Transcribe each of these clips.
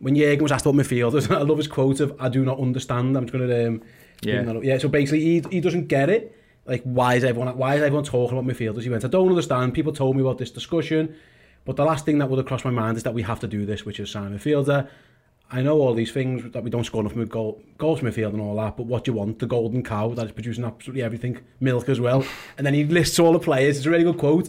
when Jürgen was asked about midfielders, I love his quote of, I do not understand, I'm just going to... Um, yeah. yeah, so basically he, he doesn't get it. Like, why is everyone why is everyone talking about midfielders? He went, I don't understand. People told me about this discussion, but the last thing that would have crossed my mind is that we have to do this, which is sign a midfielder. I know all these things that we don't score enough mid goal, goals from midfield and all that, but what do you want? The golden cow that is producing absolutely everything, milk as well. And then he lists all the players. It's a really good quote.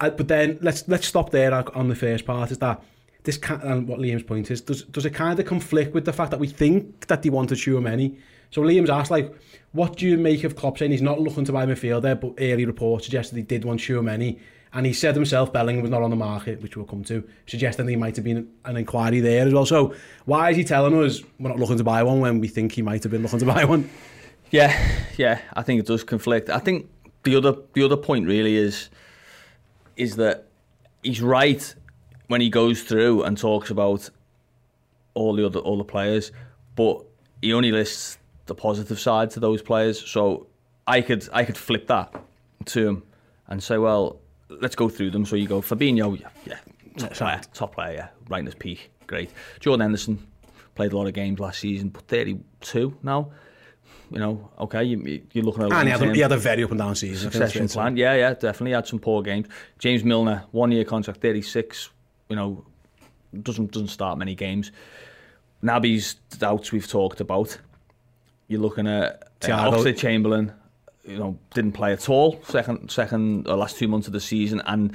I, but then let's let's stop there on the first part. Is that this can and um, what Liam's point is? Does does it kind of conflict with the fact that we think that they wanted Tchouaméni? So Liam's asked like, what do you make of Klopp saying he's not looking to buy midfielder, but early reports suggested he did want Tchouaméni, and he said himself Bellingham was not on the market, which we'll come to, suggesting there might have been an inquiry there as well. So why is he telling us we're not looking to buy one when we think he might have been looking to buy one? Yeah, yeah, I think it does conflict. I think the other the other point really is is that he's right when he goes through and talks about all the other all the players, but he only lists the positive side to those players. So I could I could flip that to him and say, well, let's go through them. So you go Fabinho, yeah, yeah top player, top player, yeah, right in his peak, great. Jordan Henderson played a lot of games last season, but 32 now. You know, okay, you, you're looking at And he had, a, he had a very up and down season. I think that's succession fair to say. plan. Yeah, yeah, definitely had some poor games. James Milner, one year contract, 36. You know, doesn't doesn't start many games. Naby's doubts we've talked about. You're looking at uh, Thiago. Oxlade Chamberlain. You know, didn't play at all. Second, second, or last two months of the season, and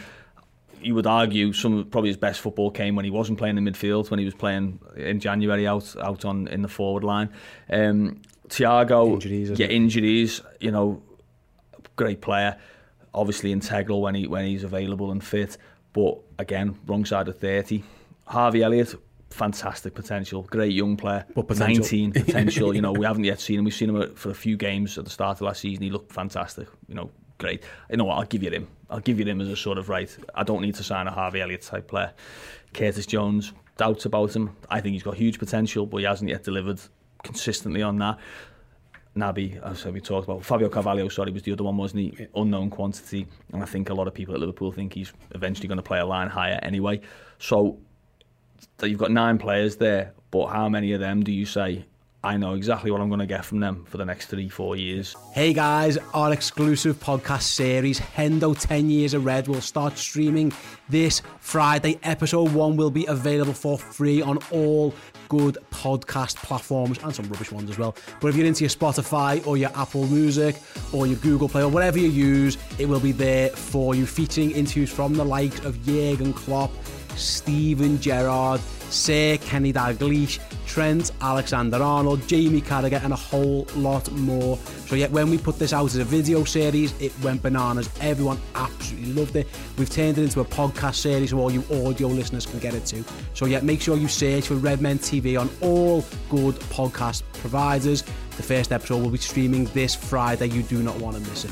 you would argue some probably his best football came when he wasn't playing in midfield, when he was playing in January out out on in the forward line. Um, Thiago, Injuries, yeah, injuries. You know, great player, obviously integral when he when he's available and fit. But again, wrong side of 30. Harvey Elliott, fantastic potential, great young player, but potential. 19 potential. you know, we haven't yet seen him. We've seen him for a few games at the start of last season. He looked fantastic. You know, great. You know what? I'll give you him. I'll give you him as a sort of right. I don't need to sign a Harvey Elliott type player. Curtis Jones, doubts about him. I think he's got huge potential, but he hasn't yet delivered consistently on that. Naby, as we talked about, Fabio Carvalho, sorry, was the other one, wasn't he? Unknown quantity. And I think a lot of people at Liverpool think he's eventually going to play a line higher anyway. So you've got nine players there, but how many of them do you say I know exactly what I'm going to get from them for the next three, four years? Hey guys, our exclusive podcast series, Hendo 10 Years of Red, will start streaming this Friday. Episode 1 will be available for free on all good podcast platforms and some rubbish ones as well. But if you're into your Spotify or your Apple Music or your Google Play or whatever you use, it will be there for you, featuring interviews from the likes of Jurgen Klopp, Steven Gerrard, Sir Kenny Dalglish, Trent Alexander-Arnold, Jamie Carragher, and a whole lot more. So yeah, when we put this out as a video series, it went bananas. Everyone absolutely loved it. We've turned it into a podcast series so all you audio listeners can get it too. So yeah, make sure you search for Red Men TV on all good podcast providers. The first episode will be streaming this Friday. You do not want to miss it.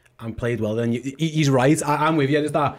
and played well, then you, he's right. I, I'm with you. Is that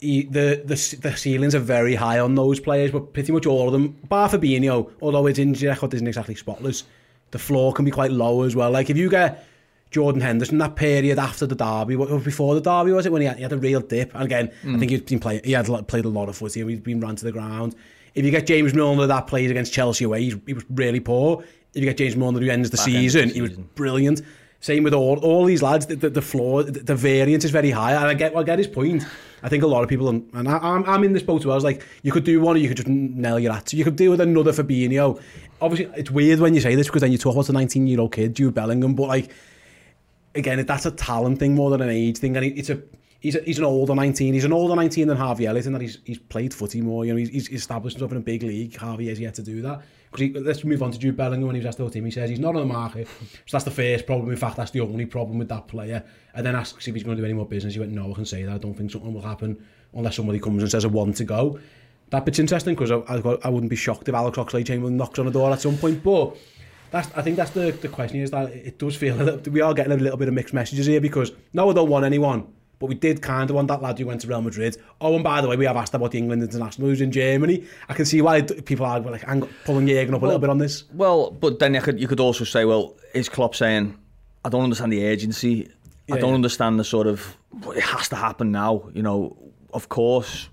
he, the, the the ceilings are very high on those players, but pretty much all of them, bar Fabinho, although his injury record isn't exactly spotless, the floor can be quite low as well. Like if you get Jordan Henderson that period after the derby, what before the derby was it when he had, he had a real dip? And again, mm. I think he's been playing. He had played a lot of footy. He's been run to the ground. If you get James Milner that plays against Chelsea away, he's, he was really poor. If you get James Milner who ends the, season, the season, he was brilliant. Same with all all these lads. The, the, the floor, the, the variance is very high, and I get I get his point. I think a lot of people, and I, I'm I'm in this boat as well. Like you could do one, or you could just nail your at. You could do with another Fabinho. Obviously, it's weird when you say this because then you talk about a 19 year old kid, Jude Bellingham, but like again, that's a talent thing more than an age thing, and it's a he's, a, he's an older 19. He's an older 19 than Harvey Elliott in that he's, he's played footy more. You know, he's, he's established himself in a big league. Harvey has yet to do that. Because let's move on to Jude Bellingham when he was asked the team. He says he's not on the market. So that's the first problem. In fact, that's the only problem with that player. And then asks if he's going to do any more business. He went, no, I can say that. I don't think something will happen unless somebody comes and says I want to go. That bit's interesting because I, I, I wouldn't be shocked if Alex Oxlade-Chamberlain knocks on the door at some point. But that's I think that's the the question is that it does feel that we are getting a little bit of mixed messages here because no I don't want anyone But we did kind of want that lad who went to Real Madrid. Oh, and by the way, we have asked about the England international who's in Germany. I can see why people are like pulling Jurgen up well, a little bit on this. Well, but then you could you could also say, well, is Klopp saying, I don't understand the urgency. Yeah, I don't yeah. understand the sort of it has to happen now. You know, of course,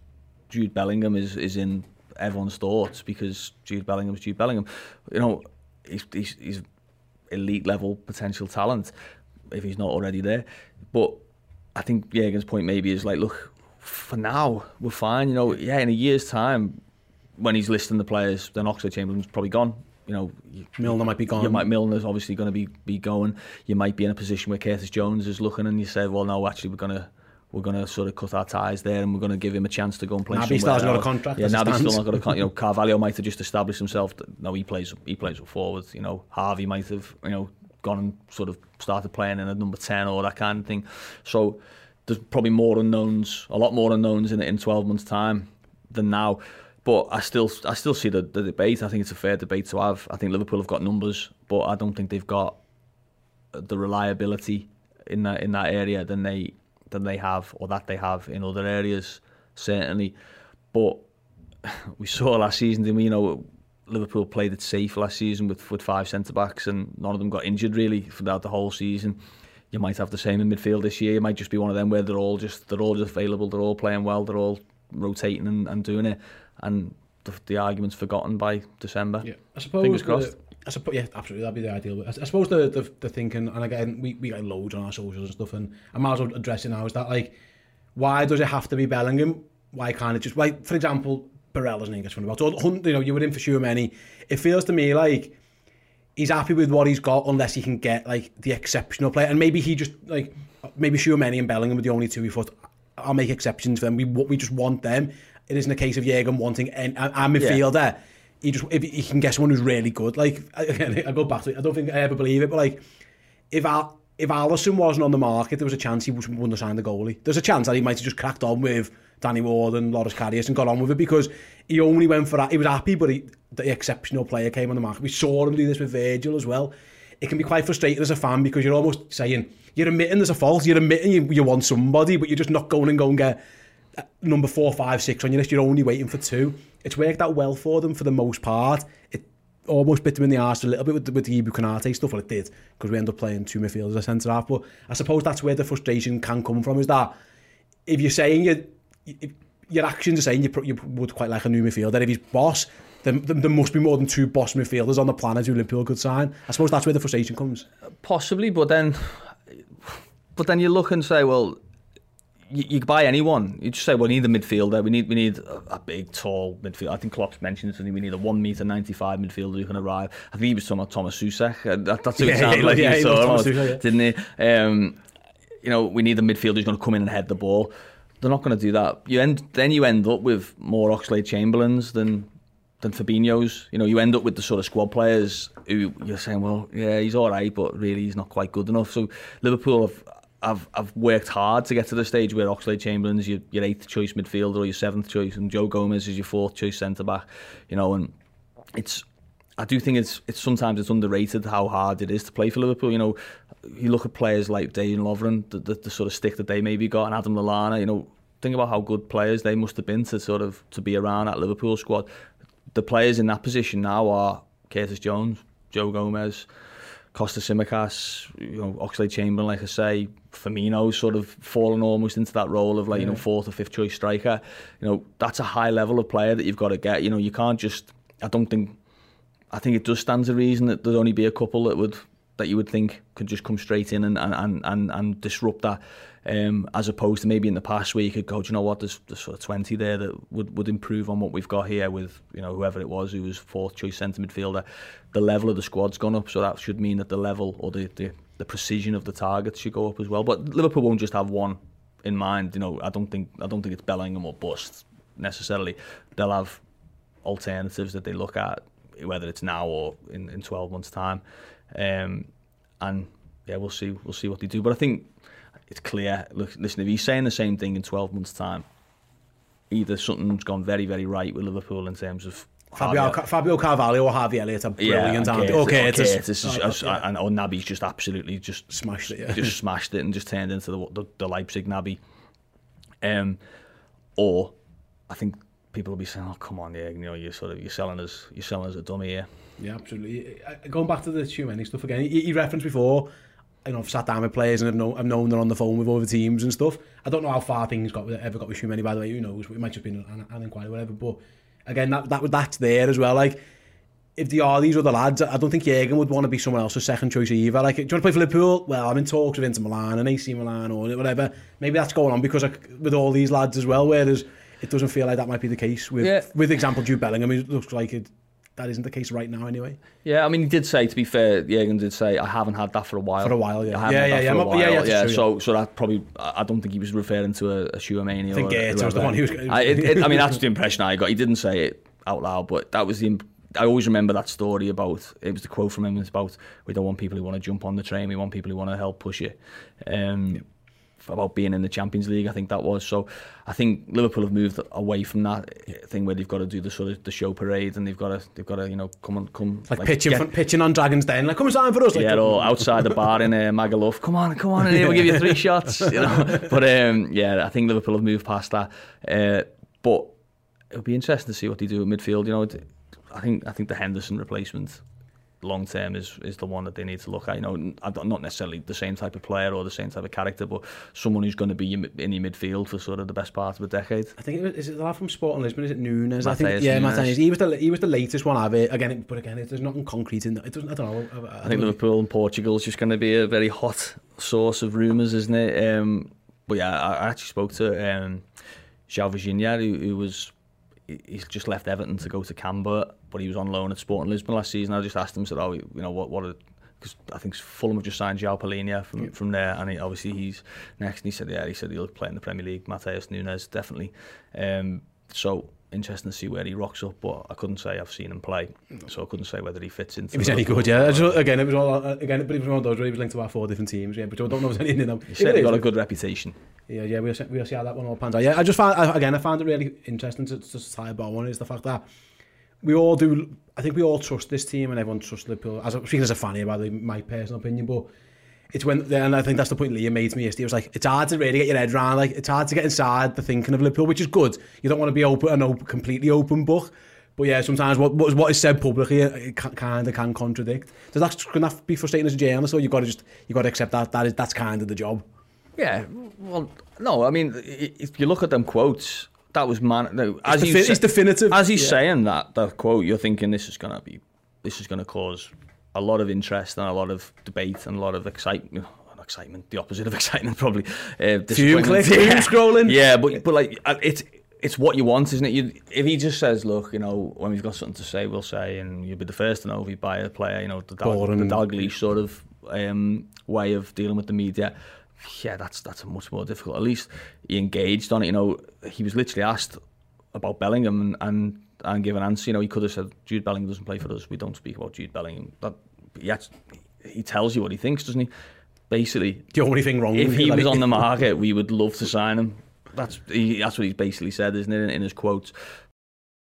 Jude Bellingham is is in everyone's thoughts because Jude Bellingham's Jude Bellingham. You know, he's he's, he's elite level potential talent if he's not already there, but I think Jurgen's point maybe is like, look, for now we're fine. You know, yeah, in a year's time, when he's listing the players, then Oxlade-Chamberlain's probably gone. You know, Milner might be gone. You might Milner's obviously going to be be going. You might be in a position where Curtis Jones is looking, and you say, well, no, actually, we're going to we're going to sort of cut our ties there, and we're going to give him a chance to go and play. Naby still has got a contract. Yeah, Naby's still not got a contract. You know, Carvalho might have just established himself. No, he plays he plays forward. You know, Harvey might have you know gone and sort of started playing in a number ten or that kind of thing. So there's probably more unknowns, a lot more unknowns in in 12 months' time than now. But I still, I still see the, the debate. I think it's a fair debate to have. I think Liverpool have got numbers, but I don't think they've got the reliability in that in that area than they than they have or that they have in other areas certainly. But we saw last season, didn't we? You know, Liverpool played it safe last season with, with five centre-backs and none of them got injured really throughout the whole season. You might have the same in midfield this year. It might just be one of them where they're all just they're all just available, they're all playing well, they're all rotating and, and doing it. And the, the argument's forgotten by December. Yeah. I suppose Fingers crossed. The, I suppose, yeah, absolutely, that'd be the ideal. I, I suppose the, the, the thinking, and again, we, we got loads on our socials and stuff, and I might as well address it now, is that like, why does it have to be Bellingham? Why can't it just, like, for example, Barella's an Englishman about, or you know, you were in for many. It feels to me like he's happy with what he's got unless he can get like the exceptional player. And maybe he just like maybe Tchouameni and Bellingham are the only two we thought I'll make exceptions for them. We we just want them. It isn't a case of Jurgen wanting and I'm midfielder. Yeah. He just if he can get someone who's really good. Like again, I go back to it. I don't think I ever believe it, but like if I if Alisson wasn't on the market, there was a chance he wouldn't have signed the goalie. There's a chance that he might have just cracked on with Danny Ward and Loris Karius and got on with it because he only went for that. He was happy, but he, the exceptional player came on the market. We saw him do this with Virgil as well. It can be quite frustrating as a fan because you're almost saying, you're admitting there's a fault, you're admitting you, you want somebody, but you're just not going and go and get uh, number four, five, six on your list. You're only waiting for two. It's worked out well for them for the most part. It almost bit them in the arse a little bit with the, with the Ibou Konaté stuff, well it did, because we end up playing two midfielders as a centre half. But I suppose that's where the frustration can come from, is that if you're saying you, if your actions are saying you, you would quite like a new midfielder, if he's boss, then, then there must be more than two boss midfielders on the planet who Liverpool could sign. I suppose that's where the frustration comes. Uh, possibly, but then, but then you look and say, well, you, you buy anyone. You just say, well, we need a midfielder. We need we need a, a big, tall midfielder. I think Klopp's mentioned something. We need a one meter ninety five midfielder who can arrive. I think he was talking about Thomas Susek. That, that's who yeah, it sounded yeah, like. Yeah, he, he was, Susek, yeah. didn't he? Um, you know, we need a midfielder who's going to come in and head the ball. They're not going to do that. You end then you end up with more Oxlade-Chamberlains than than Fabinho's. You know, you end up with the sort of squad players who you're saying, well, yeah, he's all right, but really he's not quite good enough. So Liverpool have have, have worked hard to get to the stage where Oxlade-Chamberlain's your, your eighth choice midfielder or your seventh choice, and Joe Gomez is your fourth choice centre back. You know, and it's I do think it's it's sometimes it's underrated how hard it is to play for Liverpool. You know, you look at players like Dejan Lovren, the, the, the sort of stick that they maybe got, and Adam Lallana. You know, think about how good players they must have been to sort of to be around that Liverpool squad. The players in that position now are Curtis Jones, Joe Gomez, Costa Tsimikas, you know, Oxlade Chamberlain, like I say, Firmino sort of fallen almost into that role of like, you know, fourth or fifth choice striker. You know, that's a high level of player that you've got to get. You know, you can't just I don't think I think it does stand to reason that there'd only be a couple that would that you would think could just come straight in and and, and, and, disrupt that. Um, as opposed to maybe in the past where you could go, do you know what, there's, there's sort of 20 there that would, would improve on what we've got here with, you know, whoever it was who was fourth choice centre midfielder. The level of the squad's gone up, so that should mean that the level or the, the, the precision of the targets should go up as well. But Liverpool won't just have one in mind. You know, I don't think I don't think it's Bellingham or bust necessarily. They'll have alternatives that they look at, whether it's now or in, in 12 months' time. Um, and yeah, we'll see we'll see what they do. But I think it's clear. Look, listen, if he's saying the same thing in 12 months' time, either something's gone very, very right with Liverpool in terms of Fabio, Fabio Carvalho or Harvey Elliott are brilliant. yeah, aren't they? Curtis, okay, it's is- oh, yeah. and or Naby's just absolutely just Smashed it, yeah. just smashed it and just turned into the the, the Leipzig Naby. Um, or I think people will be saying, "Oh, come on, yeah, you know, you're sort of you're selling us you're selling us a dummy here." Yeah, absolutely. Going back to the many stuff again, he, referenced before, you know, I've sat down with players and I've, know, I've known they're on the phone with other teams and stuff. I don't know how far things got with, ever got with many, by the way, who knows? It might just been an, an inquiry, whatever. But again, that, that that's there as well. Like, if they are these other lads, I don't think Jurgen would want to be someone else's second choice either. Like, do you want to play for Liverpool? Well, I'm in talks with Inter Milan and AC Milan or whatever. Maybe that's going on because like, with all these lads as well, whereas it doesn't feel like that might be the case with, Yeah. with example, Jude Bellingham. It looks like it, that isn't the case right now anyway. Yeah, I mean, he did say, to be fair, Jürgen did say, I haven't had that for a while. For a while, yeah. Yeah, yeah, yeah, while. yeah, yeah, that's true, so, so that probably, I don't think he was referring to a, a Schumann I think Gaeta was the one who was- I, it, it, I mean, that's the impression I got. He didn't say it out loud, but that was the. imp- I always remember that story about. It was the quote from him. It's about we don't want people who want to jump on the train. We want people who want to help push it. Um, About being in the Champions League, I think that was. So, I think Liverpool have moved away from that thing where they've got to do the sort of the show parade and they've got to they've got to you know come on come Like, pitching, get- pitching on Dragon's Den, like come and sign for us. Like, yeah, or outside the bar in uh, Magaluf. Come on, come on, in here, we'll give you three shots. You know, but um, yeah, I think Liverpool have moved past that. Uh, but it'll be interesting to see what they do at midfield. You know, I think I think the Henderson replacement long term is is the one that they need to look at. You know, not necessarily the same type of player or the same type of character, but someone who's going to be in your midfield for sort of the best part of a decade. I think it was, is it the lad from Sporting Lisbon? Is it Nunes? Matthias I think yeah, Nunes. Matthias. He was the he was the latest one I've it. Again, but again, it, there's nothing concrete in that. It doesn't. I don't know. I, I, I think Liverpool and Portugal is just going to be a very hot source of rumours, isn't it? Um, but yeah, I, I actually spoke to um, Xavi Virginia, who, who was he's just left Everton to go to Canberra, but he was on loan at Sporting Lisbon last season. I just asked him, said, "Oh, you know what? What are because I think Fulham have just signed Jao Polinia from, yeah. from there, and he, obviously he's next. And he said, yeah, he said he'll play in the Premier League. Mateus Nunes definitely. Um, so interesting to see where he rocks up, but I couldn't say I've seen him play, so I couldn't say whether he fits into. If he's any good, yeah. Just, again, it was all uh, again, but those though he was linked to about four different teams, yeah, but I don't know if there's any in them. He's certainly got a good reputation. Yeah, yeah, we'll see, we'll see how that one all pans out. Yeah, I just found I, again, I found it really interesting to, to tie about one is the fact that we all do. I think we all trust this team, and everyone trusts Liverpool. As a, speaking as a fan about by the way, my personal opinion, but it's when and I think that's the point Liam made to me yesterday. It was like it's hard to really get your head around. Like it's hard to get inside the thinking of Liverpool, which is good. You don't want to be open and open, completely open book. But yeah, sometimes what what is said publicly it kind of can contradict. Does that can that be frustrating as a journalist, or you got to just you got to accept that that is that's kind of the job? Yeah, well, no, I mean, if you look at them quotes, that was man. No, as it's, defi- it's definitive. As he's yeah. saying that that quote, you're thinking this is gonna be, this is gonna cause a lot of interest and a lot of debate and a lot of excitement. Excitement, the opposite of excitement, probably. Uh, Fume click, yeah. scrolling. Yeah, but but like uh, it's it's what you want, isn't it? You, if he just says, "Look, you know, when we've got something to say, we'll say," and you'll be the first to know if you buy a player, you know, the, dog, the Dalglish sort of um, way of dealing with the media. Yeah, that's that's much more difficult. At least he engaged on it. You know, he was literally asked about Bellingham and, and and give an answer. You know, he could have said Jude Bellingham doesn't play for us. We don't speak about Jude Bellingham. That yet he tells you what he thinks, doesn't he? Basically, the only thing wrong. If he was on the market, we would love to sign him. That's he, that's what he's basically said, isn't it, in, in his quotes?